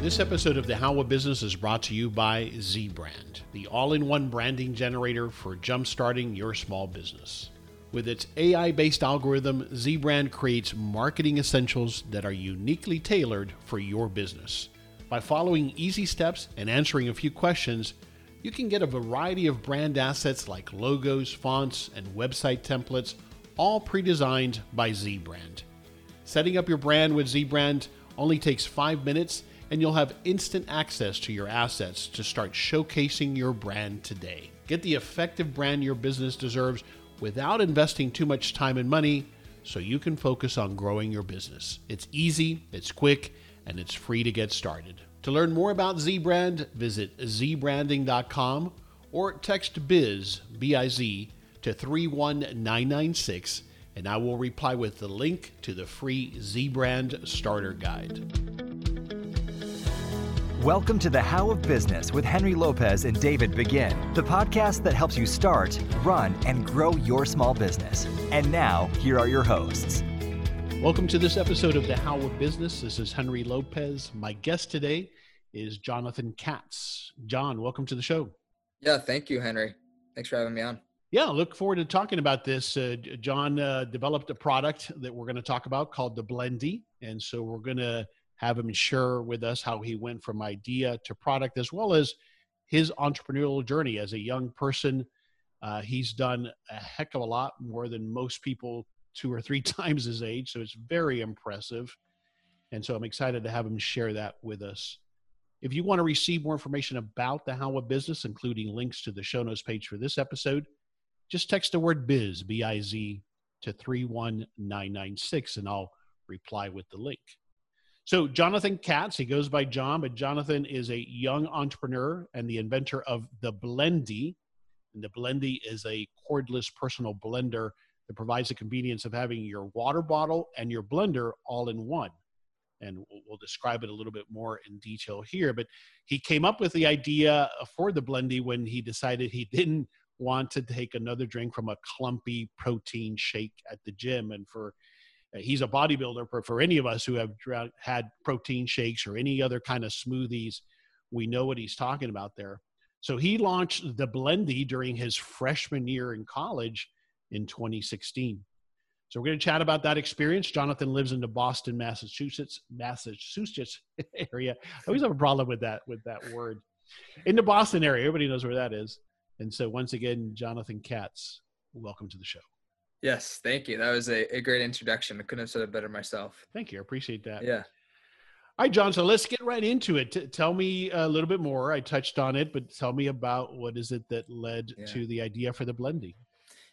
This episode of the How of Business is brought to you by ZBrand, the all in one branding generator for jumpstarting your small business. With its AI based algorithm, ZBrand creates marketing essentials that are uniquely tailored for your business. By following easy steps and answering a few questions, you can get a variety of brand assets like logos, fonts, and website templates, all pre designed by ZBrand. Setting up your brand with ZBrand only takes five minutes and you'll have instant access to your assets to start showcasing your brand today. Get the effective brand your business deserves without investing too much time and money so you can focus on growing your business. It's easy, it's quick, and it's free to get started. To learn more about ZBrand, visit zbranding.com or text biz, B-I-Z, to 31996 and I will reply with the link to the free ZBrand starter guide. Welcome to the How of Business with Henry Lopez and David Begin, the podcast that helps you start, run, and grow your small business. And now, here are your hosts. Welcome to this episode of the How of Business. This is Henry Lopez. My guest today is Jonathan Katz. John, welcome to the show. Yeah, thank you, Henry. Thanks for having me on. Yeah, look forward to talking about this. Uh, John uh, developed a product that we're going to talk about called the BLENDi. And so we're going to have him share with us how he went from idea to product, as well as his entrepreneurial journey as a young person. Uh, he's done a heck of a lot more than most people two or three times his age. So it's very impressive. And so I'm excited to have him share that with us. If you want to receive more information about the How of Business, including links to the show notes page for this episode, just text the word biz, B I Z, to 31996, and I'll reply with the link. So, Jonathan Katz, he goes by John, but Jonathan is a young entrepreneur and the inventor of the BLENDi. And the BLENDi is a cordless personal blender that provides the convenience of having your water bottle and your blender all in one. And we'll describe it a little bit more in detail here. But he came up with the idea for the BLENDi when he decided he didn't want to take another drink from a clumpy protein shake at the gym. And for he's a bodybuilder, but for any of us who have had protein shakes or any other kind of smoothies, we know what he's talking about there. So he launched the BLENDi during his freshman year in college in 2016. So we're going to chat about that experience. Jonathan lives in the Boston, Massachusetts, Massachusetts area. I always have a problem with that with that word. In the Boston area, everybody knows where that is. And so once again, Jonathan Katz, welcome to the show. Yes, thank you. That was a, a great introduction. I couldn't have said it better myself. Thank you. I appreciate that. Yeah. All right, John. So let's get right into it. T- tell me a little bit more. I touched on it, but tell me about what is it that led yeah. to the idea for the BLENDi.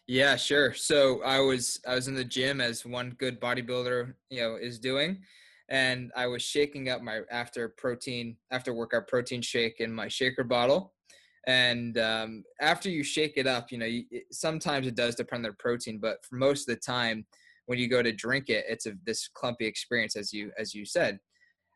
Yeah, sure. So I was I was in the gym as one good bodybuilder, you know, is doing, and I was shaking up my after protein after workout protein shake in my shaker bottle, and um, after you shake it up you know you, it, sometimes it does depend on the protein but for most of the time when you go to drink it it's a this clumpy experience as you as you said.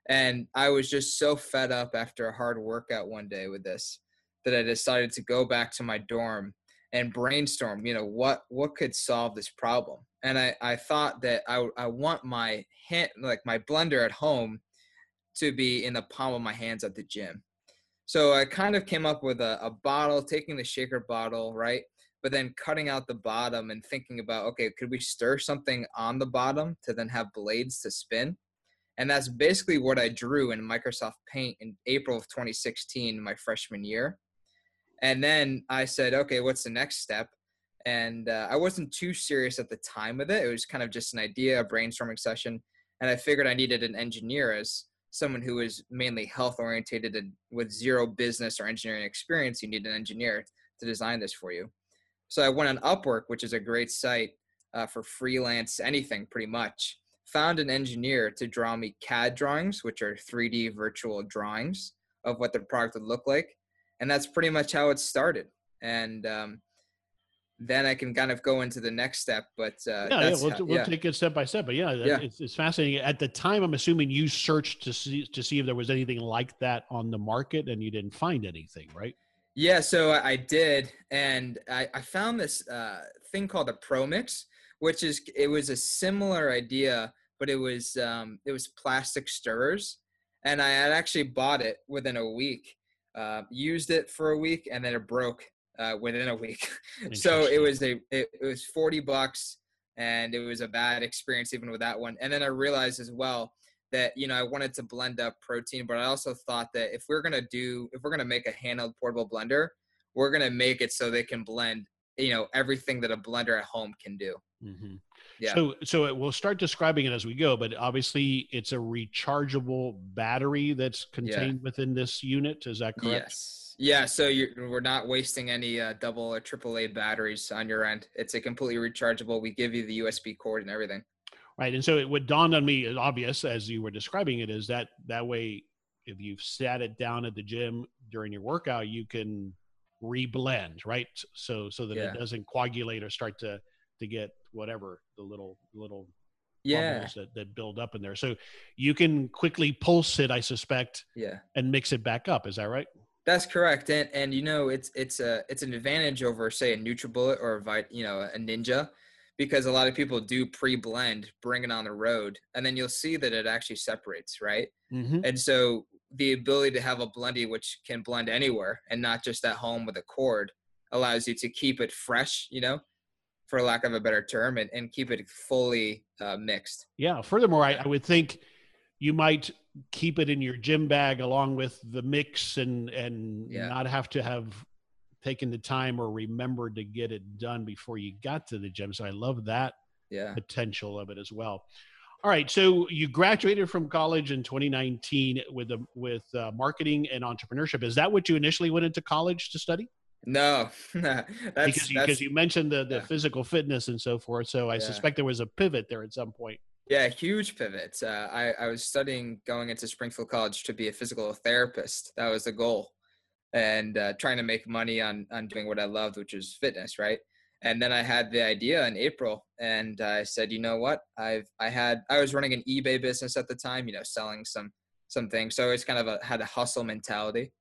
And i was just so fed up after a hard workout one day with this that i decided to go back to my dorm and brainstorm you know what what could solve this problem. And i i thought that i i want my hand like my blender at home to be in the palm of my hands at the gym so I kind of came up with a, a bottle, taking the shaker bottle, right? But then cutting out the bottom and thinking about, okay, could we stir something on the bottom to then have blades to spin? And that's basically what I drew in Microsoft Paint in April of 2016, my freshman year. And then I said, okay, what's the next step? And uh, I wasn't too serious at the time with it. It was kind of just an idea, a brainstorming session. And I figured I needed an engineer as someone who is mainly health orientated and with zero business or engineering experience, you need an engineer to design this for you. So I went on Upwork, which is a great site uh, for freelance anything pretty much. Found an engineer to draw me CAD drawings, which are 3D virtual drawings of what the product would look like. And that's pretty much how it started. And um, then I can kind of go into the next step. But uh, yeah, yeah, we'll, we'll yeah. take it step by step. But yeah, yeah. It's, it's, fascinating. At the time, I'm assuming you searched to see to see if there was anything like that on the market, and you didn't find anything, right? Yeah, so I did, and I, I found this uh, thing called a ProMix, which is it was a similar idea, but it was um, it was plastic stirrers, and I had actually bought it within a week, uh, used it for a week, and then it broke uh, within a week. so it was a it, it was forty bucks, and it was a bad experience even with that one. And then I realized as well that you know I wanted to blend up protein, but I also thought that if we're gonna do if we're gonna make a handheld portable blender, we're gonna make it so they can blend you know everything that a blender at home can do. Mm-hmm. Yeah. So so we'll start describing it as we go, but obviously it's a rechargeable battery that's contained yeah. within this unit. Is that correct? Yes. Yeah, so we're not wasting any uh, double or triple A batteries on your end. It's a completely rechargeable. We give you the USB cord and everything. Right, and so it would dawn on me, is obvious as you were describing it, is that that way, if you've sat it down at the gym during your workout, you can reblend, right? So so that yeah. it doesn't coagulate or start to to get whatever the little little yeah that, that build up in there. So you can quickly pulse it, I suspect, yeah, and mix it back up. Is that right? That's correct, and and you know it's it's a it's an advantage over say a NutriBullet or a Vit, you know a Ninja, because a lot of people do pre-blend, bring it on the road, and then you'll see that it actually separates, right? Mm-hmm. And so the ability to have a BLENDi which can blend anywhere and not just at home with a cord allows you to keep it fresh, you know, for lack of a better term, and, and keep it fully uh, mixed. Yeah. Furthermore, I, I would think you might keep it in your gym bag along with the mix and and yeah. not have to have taken the time or remembered to get it done before you got to the gym so i love that yeah. potential of it as well all right so you graduated from college in 2019 with a, with uh, marketing and entrepreneurship is that what you initially went into college to study no, that's, because you, because you mentioned the, the yeah. physical fitness and so forth. So I yeah. suspect there was a pivot there at some point. Yeah, huge pivot. Uh, I, I was studying going into Springfield College to be a physical therapist. That was the goal, and uh, trying to make money on on doing what I loved, which is fitness, right? And then I had the idea in April, and I said, you know what? I've I had I was running an eBay business at the time, you know, selling some some things. So it's kind of a had a hustle mentality,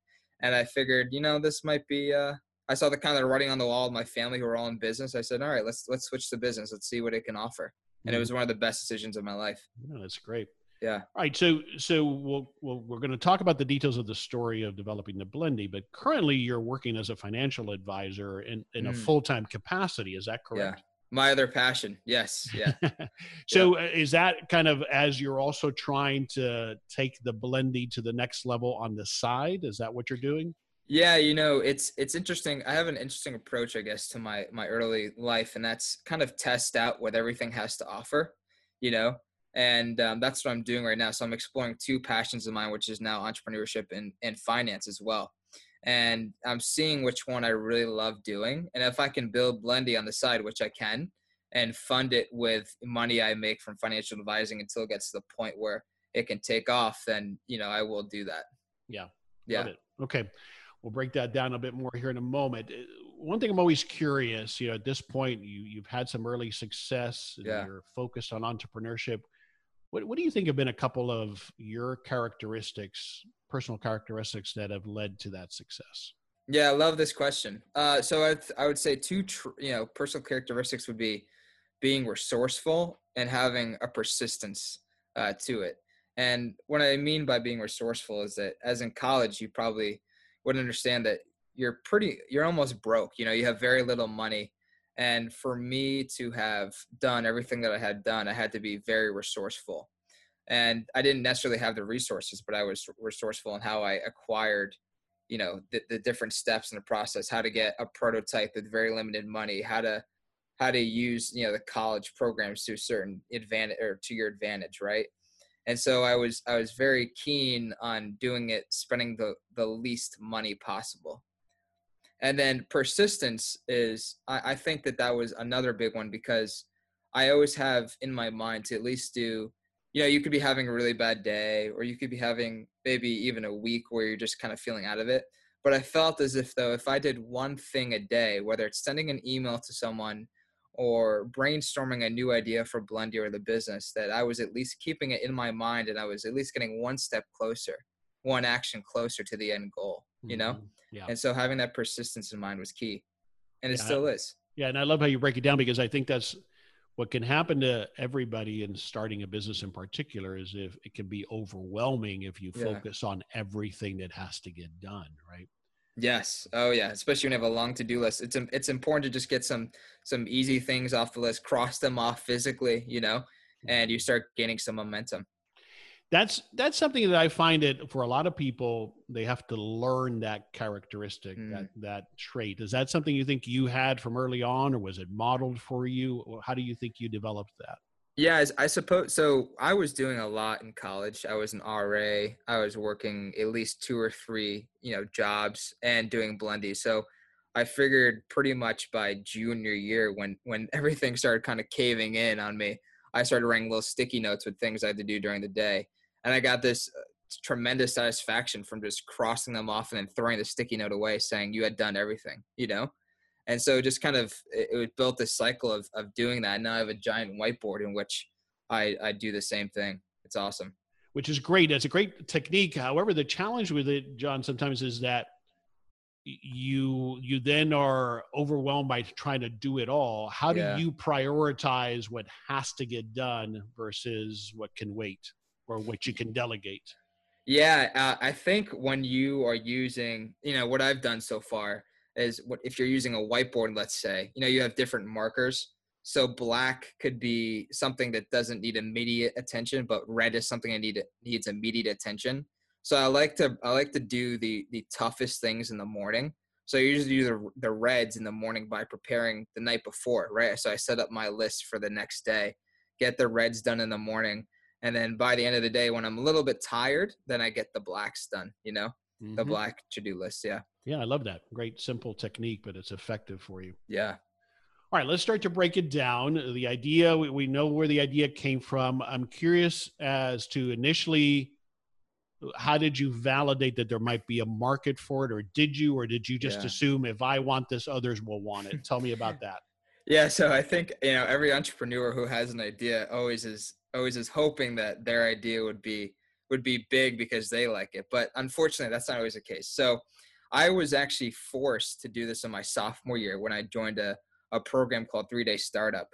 and I figured, you know, this might be. Uh, I saw the kind of writing on the wall of my family who were all in business. I said, all right, let's let's switch to business. Let's see what it can offer and it mm-hmm. was one of the best decisions of my life. Yeah, that's great. Yeah. All right. So, so we'll, we'll we're going to talk about the details of the story of developing the BLENDi, but currently you're working as a financial advisor in, in mm. a full time capacity. Is that correct? Yeah. My other passion. Yes. Yeah. so yeah. Uh, is that kind of as you're also trying to take the BLENDi to the next level on the side? Is that what you're doing? Yeah, you know, it's it's interesting. I have an interesting approach, I guess, to my my early life, and that's kind of test out what everything has to offer, you know. And um, that's what I'm doing right now. So I'm exploring two passions of mine, which is now entrepreneurship and and finance as well. And I'm seeing which one I really love doing, and if I can build BLENDi on the side, which I can, and fund it with money I make from financial advising until it gets to the point where it can take off, then you know I will do that. Yeah. Yeah. Okay we'll break that down a bit more here in a moment. Uh, one thing I'm always curious, you know, at this point, you you've had some early success. Yeah. You're focused on entrepreneurship. What what do you think have been a couple of your characteristics, personal characteristics that have led to that success? Yeah, I love this question. Uh, so I I would say two tr- you know personal characteristics would be being resourceful and having a persistence uh, to it. And what I mean by being resourceful is that as in college, you probably would understand that you're pretty you're almost broke you know you have very little money. And for me to have done everything that i had done i had to be very resourceful. And i didn't necessarily have the resources but i was resourceful in how i acquired you know the, the different steps in the process how to get a prototype with very limited money how to how to use you know the college programs to a certain advantage or to your advantage right and so i was i was very keen on doing it spending the the least money possible. And then persistence is I, I think that that was another big one because i always have in my mind to at least do you know you could be having a really bad day or you could be having maybe even a week where you're just kind of feeling out of it. But i felt as if though if i did one thing a day whether it's sending an email to someone or brainstorming a new idea for BLENDi or the business that I was at least keeping it in my mind and I was at least getting one step closer, one action closer to the end goal, you know? Mm-hmm. Yeah. And so having that persistence in mind was key. And it yeah, still is. Yeah. And I love how you break it down because I think that's what can happen to everybody in starting a business in particular is if it can be overwhelming if you Yeah. focus on everything that has to get done, right? Yes. Oh yeah. Especially when you have a long to-do list. It's it's important to just get some some easy things off the list, cross them off physically, you know, and you start gaining some momentum. That's that's something that I find it for a lot of people they have to learn that characteristic, Mm. that that trait. Is that something you think you had from early on or was it modeled for you? How do you think you developed that? Yeah, I suppose so. I was doing a lot in college. I was an RA. I was working at least two or three, you know, jobs and doing BLENDi. So I figured pretty much by junior year, when when everything started kind of caving in on me, I started writing little sticky notes with things I had to do during the day, and I got this uh, tremendous satisfaction from just crossing them off and then throwing the sticky note away, saying you had done everything, you know. And so just kind of it, it built this cycle of of doing that. And Now I have a giant whiteboard in which I I do the same thing. It's awesome. which is great. It's a great technique. However, the challenge with it, John, sometimes is that you you then are overwhelmed by trying to do it all. How do Yeah. you prioritize what has to get done versus what can wait or what you can delegate? Yeah, uh, I think when you are using, you know, what I've done so far is what if you're using a whiteboard, let's say, you know, you have different markers. So black could be something that doesn't need immediate attention, but red is something that need needs immediate attention. So I like to I like to do the the toughest things in the morning. So I usually do the the reds in the morning by preparing the night before, right? So I set up my list for the next day, get the reds done in the morning, and then by the end of the day when i'm a little bit tired then i get the blacks done you know the Mhm. black to-do list yeah Yeah, I love that. Great, simple technique, but it's effective for you. yeah All right, let's start to break it down. The idea, we, we know where the idea came from. I'm curious as to initially, how did you validate that there might be a market for it, or did you, or did you just Yeah. assume if I want this, others will want it? Tell me about that. yeah so i think you know every entrepreneur who has an idea always is always is hoping that their idea would be would be big because they like it but unfortunately that's not always the case so i was actually forced to do this in my sophomore year when i joined a, a program called three day startup.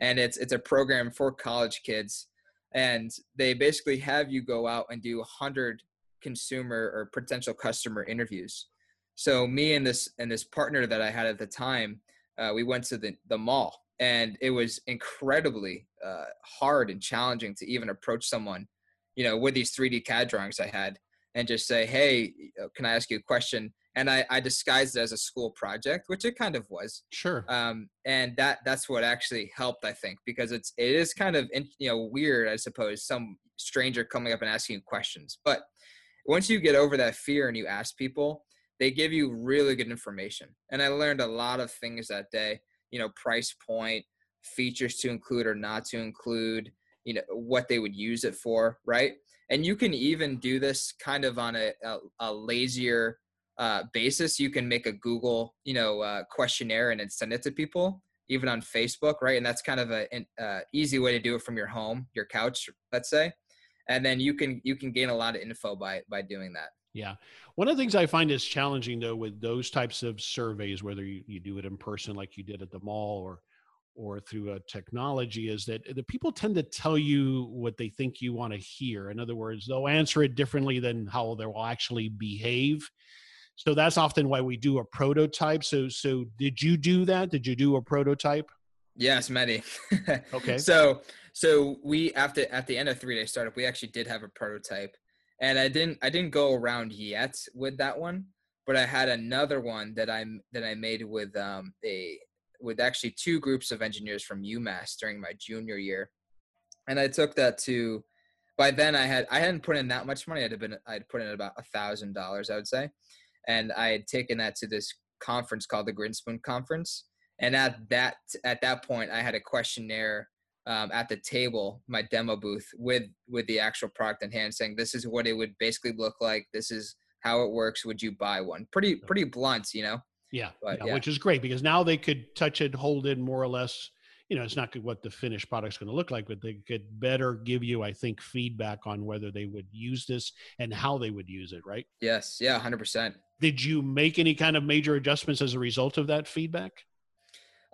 And it's it's a program for college kids. And they basically have you go out and do 100 consumer or potential customer interviews. So me and this and this partner that i had at the time uh, we went to the, the mall. And it was incredibly uh, hard and challenging to even approach someone you know with these 3d cad drawings i had and just say hey uh, can i ask you a question? And i, I disguised it as a school project which it kind of was. Sure. um, and that that's what actually helped i think because it's it is kind of in- you know weird i suppose some stranger coming up and asking you questions. But once you get over that fear and you ask people they give you really good information. And i learned a lot of things that day you know price point features to include or not to include you know what they would use it for right and you can even do this kind of on a, a, a lazier uh, basis. You can make a google you know uh, questionnaire and then send it to people even on facebook right? And that's kind of a, an uh, easy way to do it from your home your couch let's say. And then you can you can gain a lot of info by by doing that. Yeah. One of the things I find is challenging though with those types of surveys, whether you, you do it in person like you did at the mall or or through a technology, is that the people tend to tell you what they think you want to hear. In other words, they'll answer it differently than how they will actually behave. So that's often why we do a prototype. So so did you do that? Did you do a prototype? Yes, many. Okay. So so we after at the end of three day startup, we actually did have a prototype, and I didn't I didn't go around yet with that one, but I had another one that I that I made with um a with actually two groups of engineers from UMass during my junior year, and I took that to. By then, I had I hadn't put in that much money. I'd have been I'd put in about a thousand dollars, I would say, and I had taken that to this conference called the Grinspoon Conference. And at that at that point i had a questionnaire um, at the table my demo booth with with the actual product in hand saying this is what it would basically look like. This is how it works. Would you buy one? Pretty pretty blunt you know Yeah, But, yeah, yeah. which is great because now they could touch it, hold it more or less. You know, it's not good what the finished product's going to look like, but they could better give you, I think, feedback on whether they would use this and how they would use it. Right? yes yeah 100% Did you make any kind of major adjustments as a result of that feedback?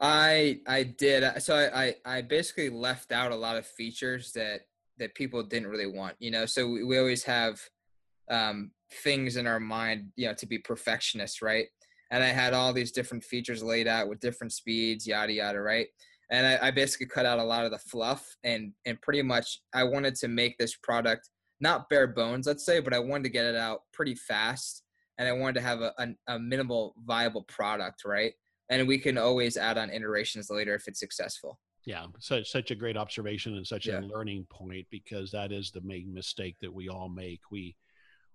I I did. So I, I I basically left out a lot of features that that people didn't really want. You know, so we, we always have um, things in our mind, you know, to be perfectionists, right? And I had all these different features laid out with different speeds, yada yada, right? And I, I basically cut out a lot of the fluff and and pretty much I wanted to make this product not bare bones, let's say, but I wanted to get it out pretty fast and I wanted to have a, a, a minimal viable product, right? And we can always add on iterations later if it's successful. Yeah, such such a great observation and such Yeah. a learning point because that is the main mistake that we all make. We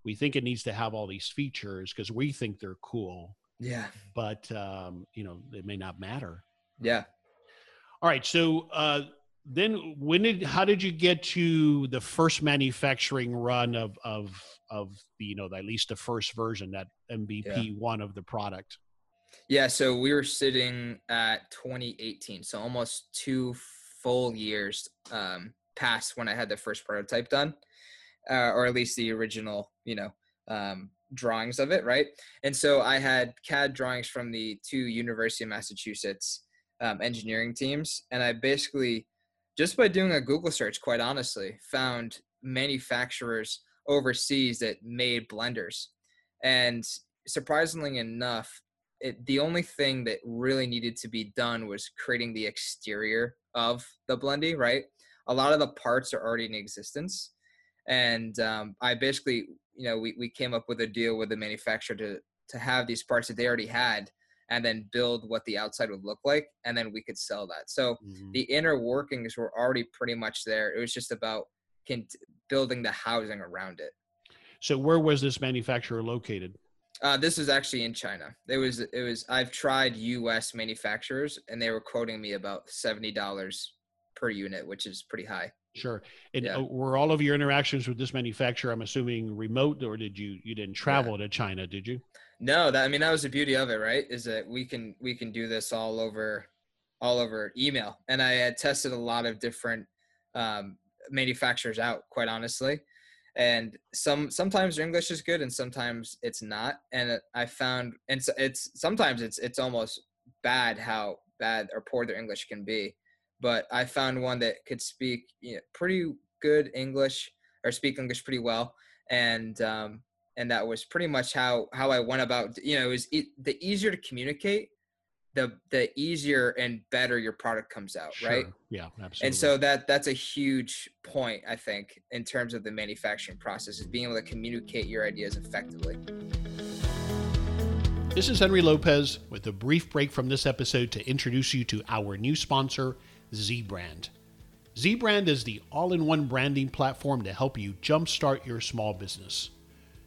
we think it needs to have all these features because we think they're cool, Yeah. but um, you know it may not matter. Yeah. All right, so uh, then when did how did you get to the first manufacturing run of of of the you know at least the first version that MVP one of the product? Yeah, so we were sitting at 2018, so almost two full years um, past when I had the first prototype done, uh, or at least the original, you know, um, drawings of it, right? And so I had CAD drawings from the two University of Massachusetts um, engineering teams, and I basically, just by doing a Google search, quite honestly, found manufacturers overseas that made blenders, and surprisingly enough, it, the only thing that really needed to be done was creating the exterior of the BLENDi right? A lot of the parts are already in existence. And um, i basically you know we, we came up with a deal with the manufacturer to to have these parts that they already had and then build what the outside would look like and then we could sell that so Mhm. the inner workings were already pretty much there it was just about con- building the housing around it So where was this manufacturer located? Uh, this is actually in China. It was it was I've tried U.S. manufacturers and they were quoting me about seventy dollars per unit, which is pretty high. Sure. And Yeah. uh, were all of your interactions with this manufacturer, I'm assuming, remote, or did you you didn't travel to China? Did you? No, that I mean that was the beauty of it, right? Is that we can we can do this all over all over email. And I had tested a lot of different um, manufacturers out, quite honestly. And some sometimes their English is good and sometimes it's not. And I found and it's, it's sometimes it's it's almost bad how bad or poor their English can be. But I found one that could speak you know, pretty good English or speak English pretty well. And um, and that was pretty much how how I went about. You know, it was e- the easier to communicate, the the easier and better your product comes out, right? Yeah, absolutely. And so that that's a huge point, I think, in terms of the manufacturing process is being able to communicate your ideas effectively. This is Henry Lopez with a brief break from this episode to introduce you to our new sponsor, ZBrand. ZBrand is the all in one branding platform to help you jumpstart your small business.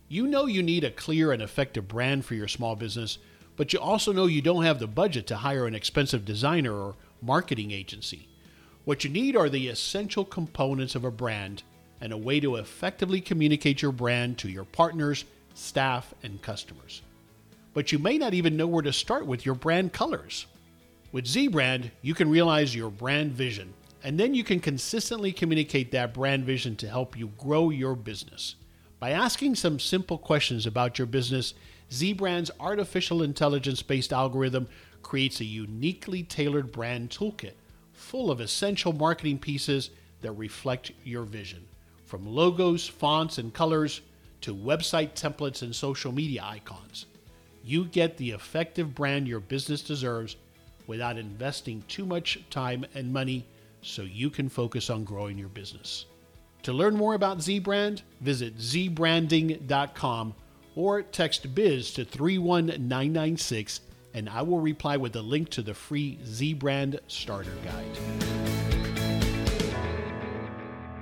You know you need a clear and effective brand for your small business, but you also know you don't have the budget to hire an expensive designer or marketing agency. What you need are the essential components of a brand and a way to effectively communicate your brand to your partners, staff, and customers but you may not even know where to start with your brand colors. With ZBrand, you can realize your brand vision, and then you can consistently communicate that brand vision to help you grow your business. By asking some simple questions about your business, ZBrand's artificial intelligence based algorithm creates a uniquely tailored brand toolkit full of essential marketing pieces that reflect your vision. From logos, fonts, and colors to website templates and social media icons you get the effective brand your business deserves without investing too much time and money so you can focus on growing your business. To learn more about ZBrand, visit zbranding.com or text biz to 31996 and I will reply with a link to the free ZBrand starter guide.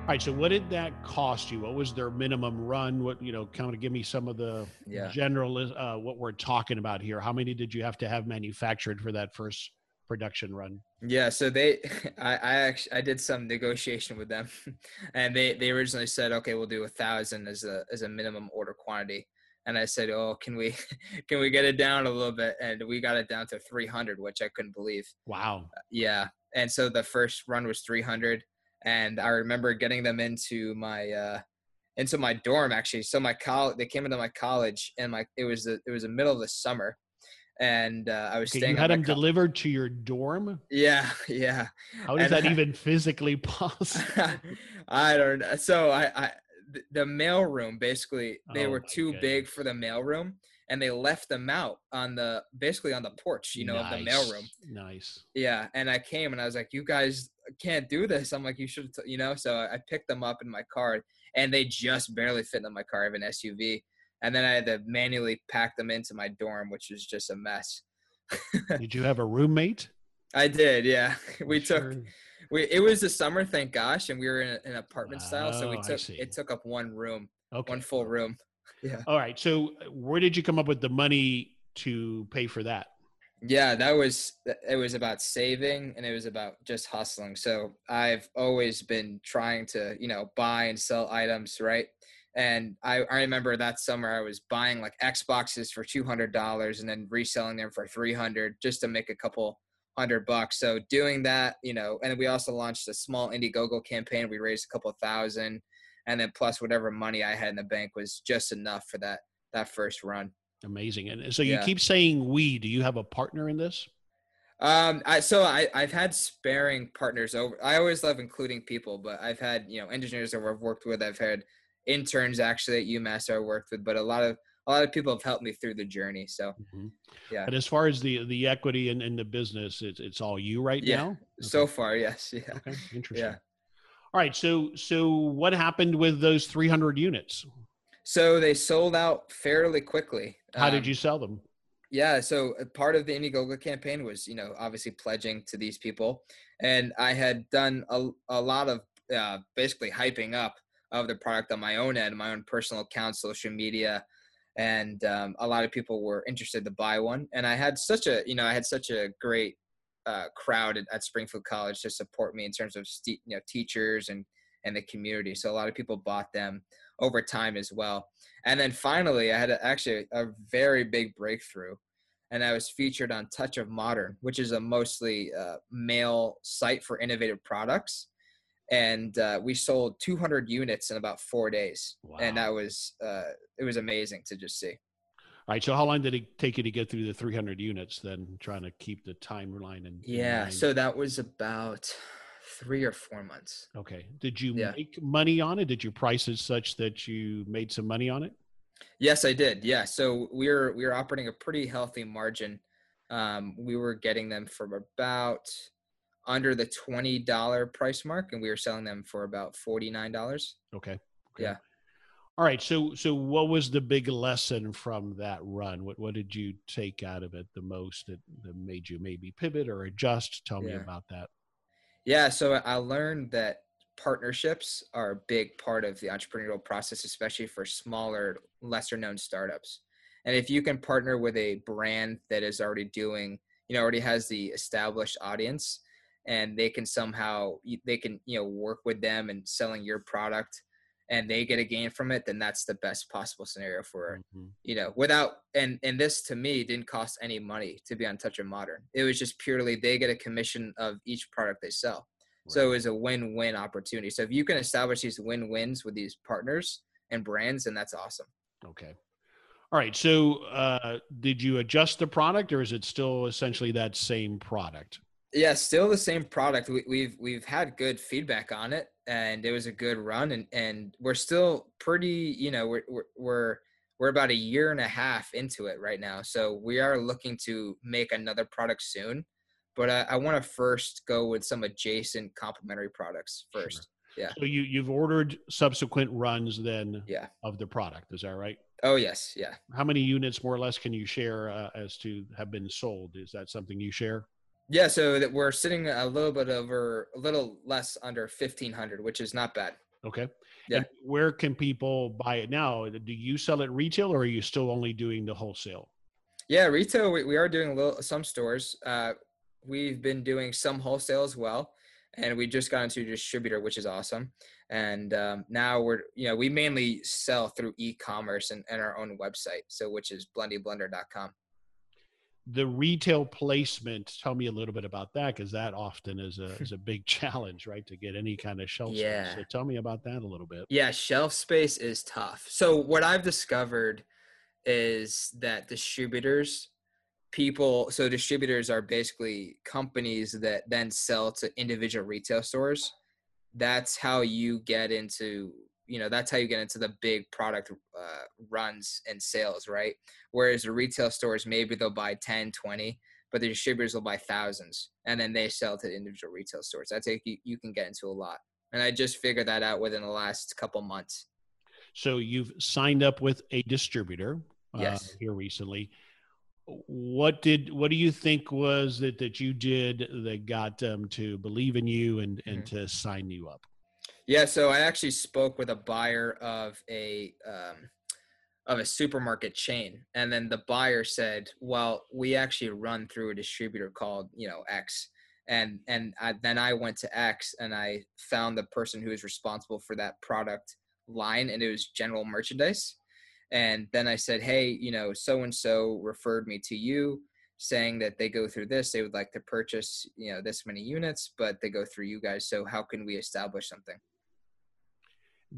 All right, so what did that cost you? What was their minimum run? What, you know, kind of give me some of the Yeah. general uh, what we're talking about here. How many did you have to have manufactured for that first production run? Yeah, so they, I, I actually, I did some negotiation with them, and they, they originally said, okay, we'll do a thousand as a, as a minimum order quantity, and I said, oh, can we, can we get it down a little bit? And we got it down to 300, which I couldn't believe. Wow. Yeah, and so the first run was 300, and I remember getting them into my, uh, into my dorm actually. So my college, they came into my college, and my, it was the, it was the middle of the summer, and uh, I was Okay, staying. you had them co- delivered to your dorm. Yeah, yeah. How is And that I- even physically possible? I don't know. So I, I the mail room basically they Oh were too big for the mail room, and they left them out on the basically on the porch, you know, of the mail room. Nice. Yeah, and I came and I was like, "You guys can't do this." I'm like, "You should," you know. So I picked them up in my car, and they just barely fit in my car. I have an SUV, and then I had to manually pack them into my dorm, which was just a mess. Did you have a roommate? I did, yeah. We took we it was the summer, thank gosh, and we were in an apartment style, so we Oh, took it took up one room, Okay. one full room. Yeah. All right. So, uh, where did you come up with the money to pay for that? Yeah, that was it was about saving and it was about just hustling. So I've always been trying to, you know, buy and sell items, right? And I, I remember that summer I was buying like Xboxes for two hundred dollars and then reselling them for three hundred just to make a couple hundred bucks. So doing that, you know, and we also launched a small Indiegogo campaign. We raised a couple thousand, and then plus whatever money I had in the bank was just enough for that that first run. Amazing. And so you Yeah. keep saying we. Do you have a partner in this? Um, I so I I've had sparing partners over. I always love including people, but I've had you know engineers that I've worked with. I've had interns actually at UMass that I worked with, but a lot of a lot of people have helped me through the journey. So Mhm. Yeah. But as far as the the equity in, in the business, it's it's all you right Yeah. now. so far, yes, yeah, Okay. Interesting. yeah. All right. So so what happened with those 300 units? So they sold out fairly quickly. How did Um, you sell them? Yeah, so part of the Indiegogo campaign was, you know, obviously pledging to these people, and I had done a, a lot of uh, basically hyping up of the product on my own end, my own personal account, social media, and um, a lot of people were interested to buy one. And I had such a, you know, I had such a great uh, crowd at, at Springfield College to support me in terms of, ste- you know, teachers and and the community. So a lot of people bought them over time as well. And then finally, I had a, actually a very big breakthrough, and I was featured on Touch of Modern, which is a mostly uh, male site for innovative products. And uh, we sold 200 units in about four days, and that was uh, it was amazing to just see. All right. So how long did it take you to get through the 300 units? Then trying to keep the timeline and Yeah, so that was about three or four months. okay. Did you Yeah. make money on it? Did you price it such that you made some money on it? Yes, I did. Yeah, so we were we were operating a pretty healthy margin. Um, we were getting them from about under the twenty dollar price mark, and we were selling them for about forty nine dollars. Okay. okay. Yeah. All right. So so what was the big lesson from that run? What what did you take out of it the most that, that made you maybe pivot or adjust? Tell me about that. Yeah, so I learned that partnerships are a big part of the entrepreneurial process, especially for smaller, lesser known startups. And if you can partner with a brand that is already doing, you know, already has the established audience and they can somehow, they can, you know, work with them and selling your product and they get a gain from it, then that's the best possible scenario for Mhm. you know without and and this to me didn't cost any money to be on touch of modern it was just purely they get a commission of each product they sell so it was a win-win opportunity so if you can establish these win-wins with these partners and brands then that's awesome Okay. All right. So uh, did you adjust the product or is it still essentially that same product? yeah still the same product we, we've we've had good feedback on it and it was a good run and and we're still pretty you know we're we're we're, we're about a year and a half into it right now so we are looking to make another product soon but i, I want to first go with some adjacent complementary products Sure. first Yeah. So you you've ordered subsequent runs then yeah of the product. Is that right? oh yes yeah How many units more or less can you share uh, as to have been sold? Is that something you share? Yeah so that we're sitting a little bit over a little less under 1500 which is not bad Okay. Yeah. And where can people buy it now? Do you sell it retail or are you still only doing the wholesale? Yeah, retail we, we are doing a little some stores. Uh, we've been doing some wholesale as well, and we just got into a distributor, which is awesome. And um, now we're you know we mainly sell through e-commerce and, and our own website, so which is blendiblender.com. The retail placement, tell me a little bit about that because that often is a is a big challenge, right? To get any kind of shelf Yeah. space. So tell me about that a little bit. Yeah, shelf space is tough. So what I've discovered is that distributors people so distributors are basically companies that then sell to individual retail stores that's how you get into you know that's how you get into the big product uh, runs and sales right? Whereas the retail stores maybe they'll buy 10 20 but the distributors will buy thousands and then they sell to individual retail stores. That's how you, you can get into a lot. And i just figured that out within the last couple months. So you've signed up with a distributor uh, yes. here recently. What did what do you think was it that you did that got them to believe in you and and mm-hmm. to sign you up yeah so i actually spoke with a buyer of a um, of a supermarket chain and then the buyer said well we actually run through a distributor called you know x. And and I, then i went to x and i found the person who is responsible for that product line and it was general merchandise. And then I said, hey, you know, so and so referred me to you saying that they go through this they would like to purchase you know this many units but they go through you guys so how can we establish something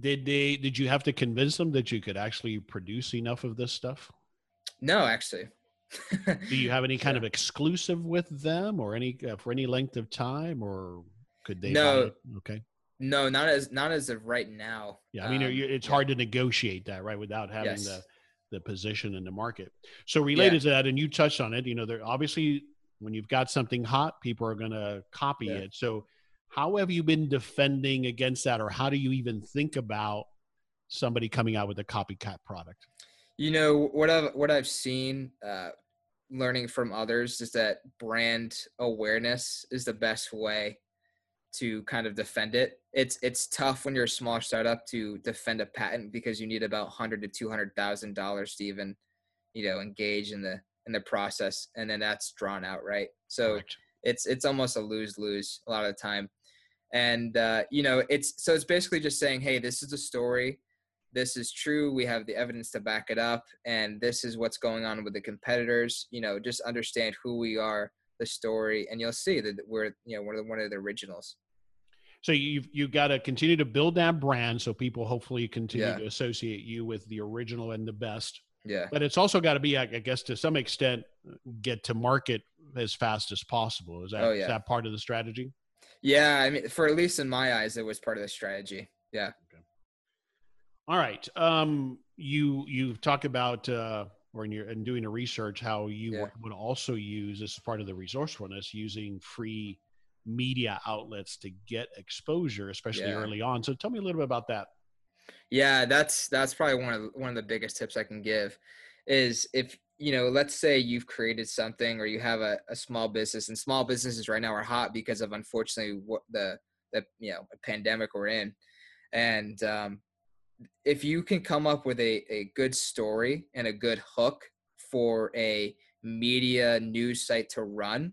did they did you have to convince them that you could actually produce enough of this stuff no actually do you have any kind of exclusive with them or any uh, for any length of time or could they no okay no, not as not as of right now. Yeah, I mean, um, it's hard to negotiate that, right, without having yes. the the position in the market. So related yeah. to that, and you touched on it, you know, there obviously when you've got something hot, people are going to copy yeah. it. So how have you been defending against that, or how do you even think about somebody coming out with a copycat product? You know what I've what I've seen, uh, learning from others is that brand awareness is the best way to kind of defend it. It's it's tough when you're a small startup to defend a patent because you need about hundred to two hundred thousand dollars to even, you know, engage in the in the process, and then that's drawn out, right? So Correct. it's it's almost a lose lose a lot of the time, and uh, you know it's so it's basically just saying, hey, this is a story, this is true, we have the evidence to back it up, and this is what's going on with the competitors. You know, just understand who we are, the story, and you'll see that we're you know one of the, one of the originals. So you've you've got to continue to build that brand so people hopefully continue yeah. to associate you with the original and the best. Yeah. But it's also got to be, I guess, to some extent, get to market as fast as possible. Is that oh, yeah. is that part of the strategy? Yeah, I mean, for at least in my eyes, it was part of the strategy. Yeah. Okay. All right. Um, you you talk about uh, when you're in doing a research how you yeah. would also use this is part of the resourcefulness using free media outlets to get exposure, especially yeah. early on. So tell me a little bit about that. Yeah, that's that's probably one of one of the biggest tips I can give is if you know, let's say you've created something or you have a, a small business and small businesses right now are hot because of unfortunately what the the you know pandemic we're in. And um, if you can come up with a, a good story and a good hook for a media news site to run,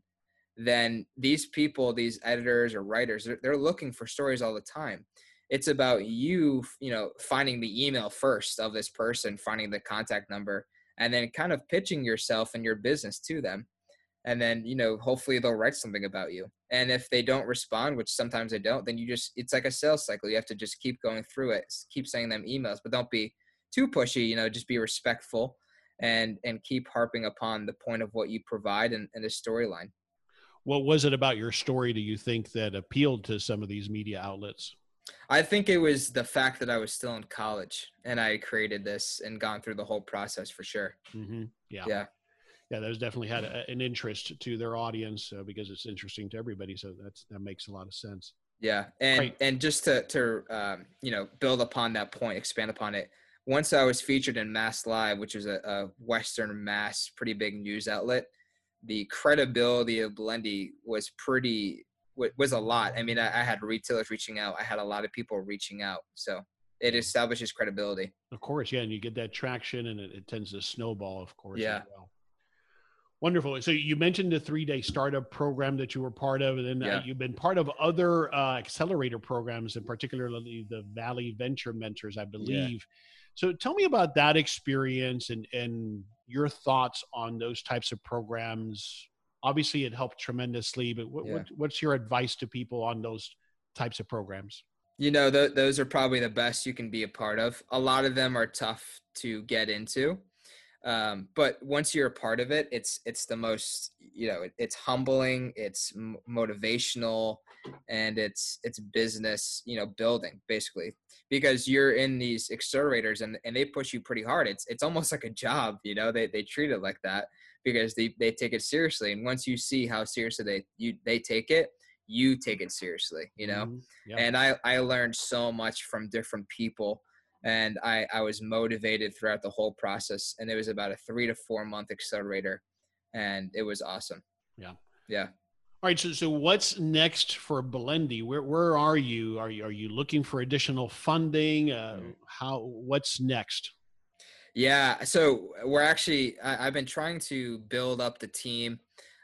then these people, these editors or writers, they're, they're looking for stories all the time. It's about you, you know, finding the email first of this person, finding the contact number, and then kind of pitching yourself and your business to them. And then, you know, hopefully they'll write something about you. And if they don't respond, which sometimes they don't, then you just, it's like a sales cycle. You have to just keep going through it, keep sending them emails, but don't be too pushy, you know, just be respectful and and keep harping upon the point of what you provide and, and the storyline what was it about your story do you think that appealed to some of these media outlets i think it was the fact that i was still in college and i created this and gone through the whole process for sure. Mm-hmm. yeah. Yeah. Yeah those definitely had a, an interest to their audience uh, because it's interesting to everybody so that's that makes a lot of sense. Yeah and and just to to um, you know build upon that point expand upon it once i was featured in mass live which is a, a western mass pretty big news outlet the credibility of BLENDi was pretty was a lot. I mean, I, I, had retailers reaching out. I had a lot of people reaching out. So it establishes credibility. Of course, yeah, and you get that traction, and it, it tends to snowball. Of course, yeah. Well. Wonderful. So you mentioned the three-day startup program that you were part of, and then uh, yeah. uh, you've been part of other uh, accelerator programs, and particularly the Valley Venture Mentors, I believe. Yeah. So tell me about that experience and and your thoughts on those types of programs. Obviously, it helped tremendously, but what, yeah. what, what's your advice to people on those types of programs? You know, th- those are probably the best you can be a part of. A lot of them are tough to get into. um, but once you're a part of it it's it's the most you know it, it's humbling it's m- motivational and it's it's business you know building basically because you're in these accelerators and, and they push you pretty hard it's it's almost like a job you know they, they treat it like that because they, they take it seriously and once you see how seriously they you they take it you take it seriously you know Mhm. Yep. and i i learned so much from different people and i i was motivated throughout the whole process and it was about a three to four month accelerator and it was awesome Yeah. yeah All right. So, so what's next for BLENDi? Where, where are you? Are you, are you looking for additional funding? Uh, Mhm. how, what's next? Yeah, so we're actually I, I've been trying to build up the team,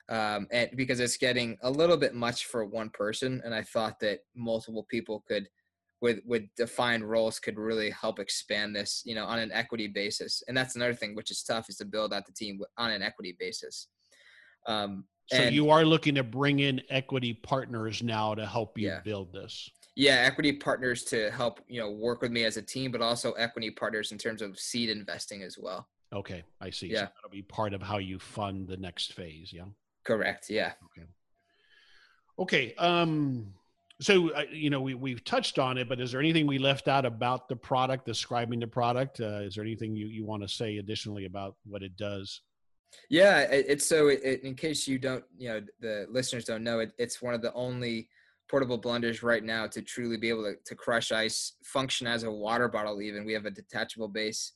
um, and because it's getting a little bit much for one person, and I thought that multiple people could, with with defined roles, could really help expand this, you know, on an equity basis. And that's another thing which is tough is to build out the team on an equity basis. Um, So and- you are looking to bring in equity partners now to help you Yeah. build this. Yeah, equity partners to help you know work with me as a team, but also equity partners in terms of seed investing as well. Okay, I see. Yeah. So that'll be part of how you fund the next phase. Yeah. Correct. Yeah. Okay. Um, so uh, you know we we've touched on it, but is there anything we left out about the product, describing the product? Uh, is there anything you you want to say additionally about what it does? Yeah, it, it's so. It, it- in case you don't, you know, the listeners don't know, it, it's one of the only portable blenders right now to truly be able to, to crush ice, function as a water bottle. Even we have a detachable base,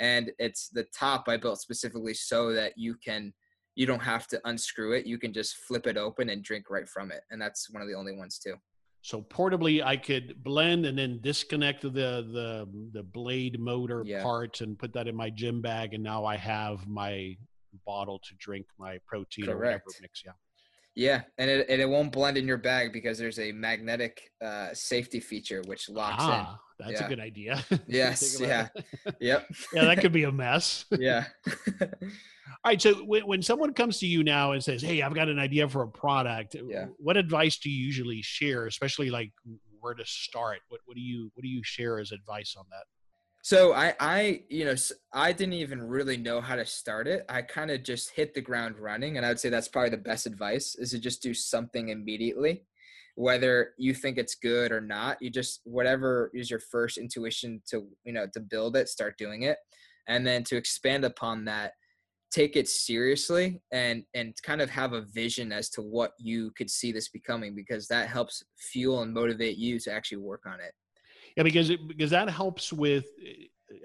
and it's the top I built specifically so that you can, you don't have to unscrew it. You can just flip it open and drink right from it, and that's one of the only ones too. So portably, I could blend and then disconnect the the the blade motor Yeah. parts and put that in my gym bag, and now I have my bottle to drink my protein or whatever mix. Yeah. Yeah, and it and it won't blend in your bag because there's a magnetic uh, safety feature which locks Ah, that's Yeah. a good idea. Yes, yeah. Yep. yeah, that could be a mess. yeah. All right. So when, when someone comes to you now and says, Hey, I've got an idea for a product, Yeah. what advice do you usually share, especially like where to start? What, what do you, what do you share as advice on that? So I, I, you know, I didn't even really know how to start it. I kind of just hit the ground running, and I would say that's probably the best advice: is to just do something immediately, whether you think it's good or not. You just whatever is your first intuition to, you know, to build it, start doing it, and then to expand upon that, take it seriously and and kind of have a vision as to what you could see this becoming, because that helps fuel and motivate you to actually work on it. Yeah, because it, because that helps with,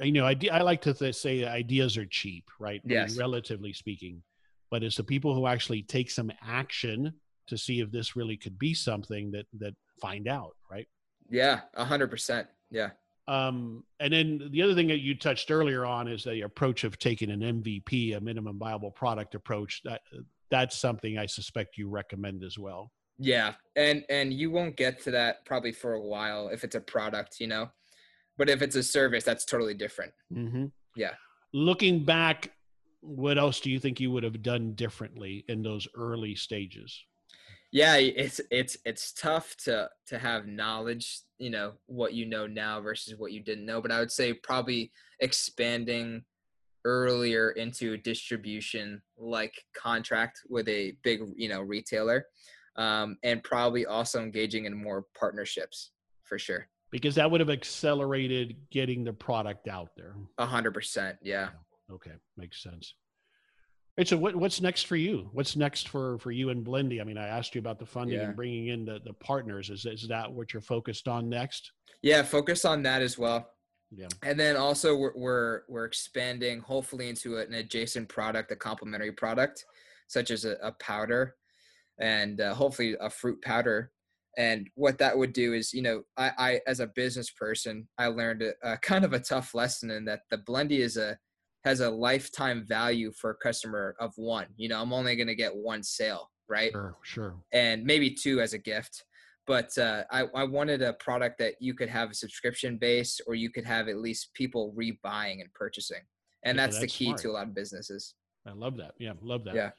uh, you know, I, I like to th- say ideas are cheap, right? I mean, Yes. relatively speaking, but it's the people who actually take some action to see if this really could be something that that find out, right? Yeah, a hundred percent. Yeah. Um, and then the other thing that you touched earlier on is the approach of taking an MVP, a minimum viable product approach. That that's something I suspect you recommend as well. Yeah, and and you won't get to that probably for a while if it's a product, you know. But if it's a service, that's totally different. Mm-hmm. Yeah. Looking back, what else do you think you would have done differently in those early stages? Yeah, it's it's it's tough to to have knowledge, you know, what you know now versus what you didn't know. But I would say probably expanding earlier into distribution, like contract with a big, you know, retailer, um, and probably also engaging in more partnerships for sure. Because that would have accelerated getting the product out there. A hundred percent. Yeah. Okay, makes sense. Right, so what, what's next for you? What's next for for you and BLENDi? I mean, I asked you about the funding Yeah. and bringing in the, the partners. Is is that what you're focused on next? Yeah, focus on that as well. Yeah. And then also we're we're, we're expanding hopefully into an adjacent product, a complementary product, such as a, a powder, and uh, hopefully a fruit powder. And what that would do is, you know, I, I as a business person, I learned a, a kind of a tough lesson in that the BLENDi is a has a lifetime value for a customer of one. You know, I'm only going to get one sale, right? Sure, sure. and maybe two as a gift. But uh, I, I wanted a product that you could have a subscription base or you could have at least people rebuying and purchasing. And Yeah, that's, the key smart. to a lot of businesses. I love that. Yeah, love that. Yeah.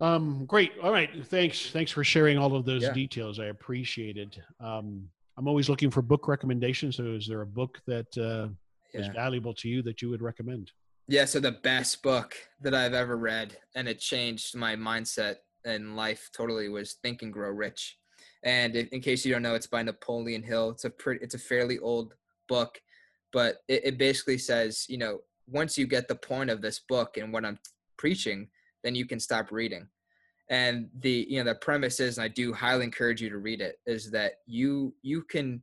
Um, great. All right. Thanks. Thanks for sharing all of those Yeah. details. I appreciate it. Um, I'm always looking for book recommendations. So is there a book that uh, is valuable to you that you would recommend? Yeah, so the best book that I've ever read, and it changed my mindset and life totally, was Think and Grow Rich. And in, in case you don't know, it's by Napoleon Hill. It's a pretty, it's a fairly old book, but it, it basically says, you know, once you get the point of this book and what I'm preaching, then you can stop reading. And the you know the premise is, and I do highly encourage you to read it, is that you you can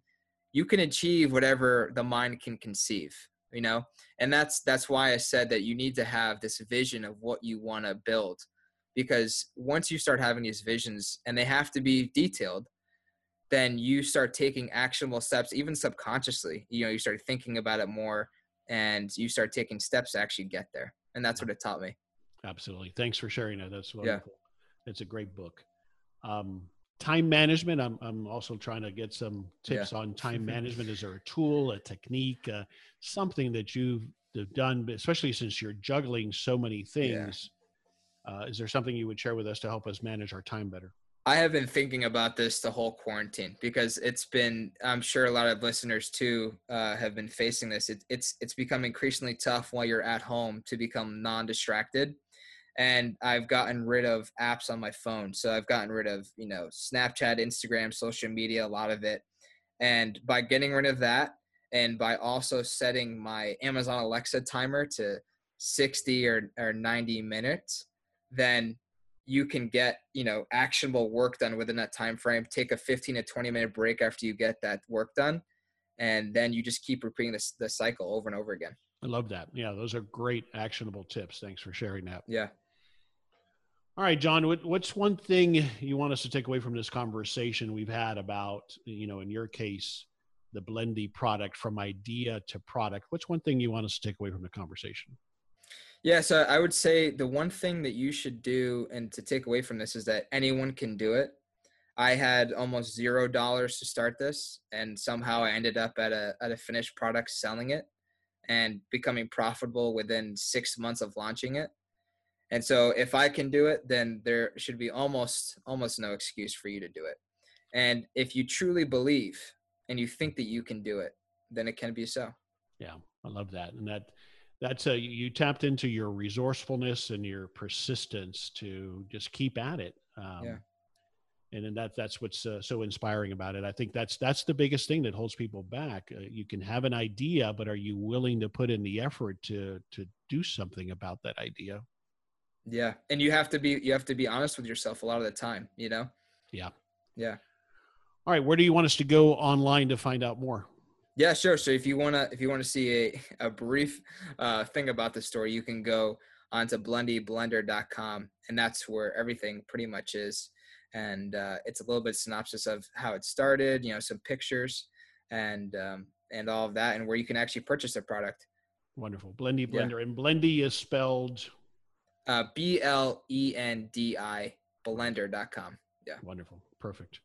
you can achieve whatever the mind can conceive you know? And that's that's why i said that you need to have this vision of what you want to build. Because once you start having these visions and they have to be detailed then you start taking actionable steps even subconsciously. You know you start thinking about it more and you start taking steps to actually get there. And that's what it taught me absolutely. Thanks for sharing that. That's wonderful. Yeah. it's a great book. Um, time management i'm, I'm also trying to get some tips yeah. on time management. Is there a tool a technique uh, something that you've done especially since you're juggling so many things yeah. uh, is there something you would share with us to help us manage our time better? I have been thinking about this the whole quarantine because it's been i'm sure a lot of listeners too uh, have been facing this. It, it's it's become increasingly tough while you're at home to become non-distracted and I've gotten rid of apps on my phone. So I've gotten rid of, you know, Snapchat, Instagram, social media, a lot of it. And by getting rid of that and by also setting my Amazon Alexa timer to 60 or, or 90 minutes, then you can get, you know, actionable work done within that time frame. Take a 15 to 20 minute break after you get that work done. And then you just keep repeating this the cycle over and over again. I love that. Yeah, those are great actionable tips. Thanks for sharing that. Yeah. All right, John, what's one thing you want us to take away from this conversation we've had about, you know, in your case, the BLENDi product from idea to product? What's one thing you want us to take away from the conversation? Yeah, so I would say the one thing that you should do and to take away from this is that anyone can do it. I had almost zero dollars to start this, and somehow I ended up at a at a finished product selling it and becoming profitable within six months of launching it. And so if I can do it, then there should be almost almost no excuse for you to do it. And if you truly believe and you think that you can do it, then it can be so. Yeah, I love that. And that that's a you tapped into your resourcefulness and your persistence to just keep at it. Um, yeah. And then that that's what's uh, so inspiring about it. I think that's that's the biggest thing that holds people back. Uh, you can have an idea, but are you willing to put in the effort to to do something about that idea? Yeah. And you have to be you have to be honest with yourself a lot of the time, you know? Yeah. Yeah. All right. Where do you want us to go online to find out more? Yeah, sure. So if you wanna if you wanna see a, a brief uh, thing about the story, you can go onto blendiblender.com and that's where everything pretty much is. And uh, it's a little bit synopsis of how it started, you know, some pictures and um, and all of that and where you can actually purchase the product. Wonderful. BLENDi Blender. Yeah. And BLENDi is spelled uh, B L E N D I blender.com. Yeah. Wonderful. Perfect.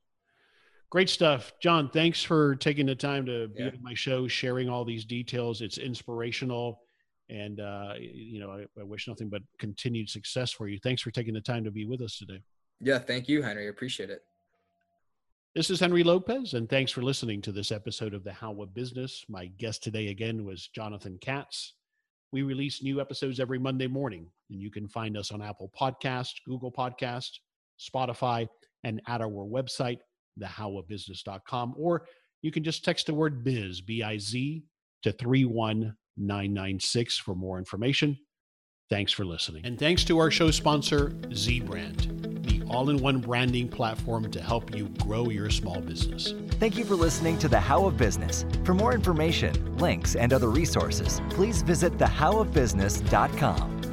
Great stuff. John, thanks for taking the time to be yeah. on my show, sharing all these details. It's inspirational. And, uh, you know, I, I wish nothing but continued success for you. Thanks for taking the time to be with us today. Yeah. Thank you, Henry. Appreciate it. This is Henry Lopez, and thanks for listening to this episode of The How of Business. My guest today again was Jonathan Katz. We release new episodes every Monday morning, and you can find us on Apple Podcast, Google Podcast, Spotify, and at our website, thehowofbusiness.com. Or you can just text the word biz, B I Z, to 31996 for more information. Thanks for listening. And thanks to our show sponsor, Z the all in one branding platform to help you grow your small business. Thank you for listening to The How of Business. For more information, links, and other resources, please visit thehowofbusiness.com.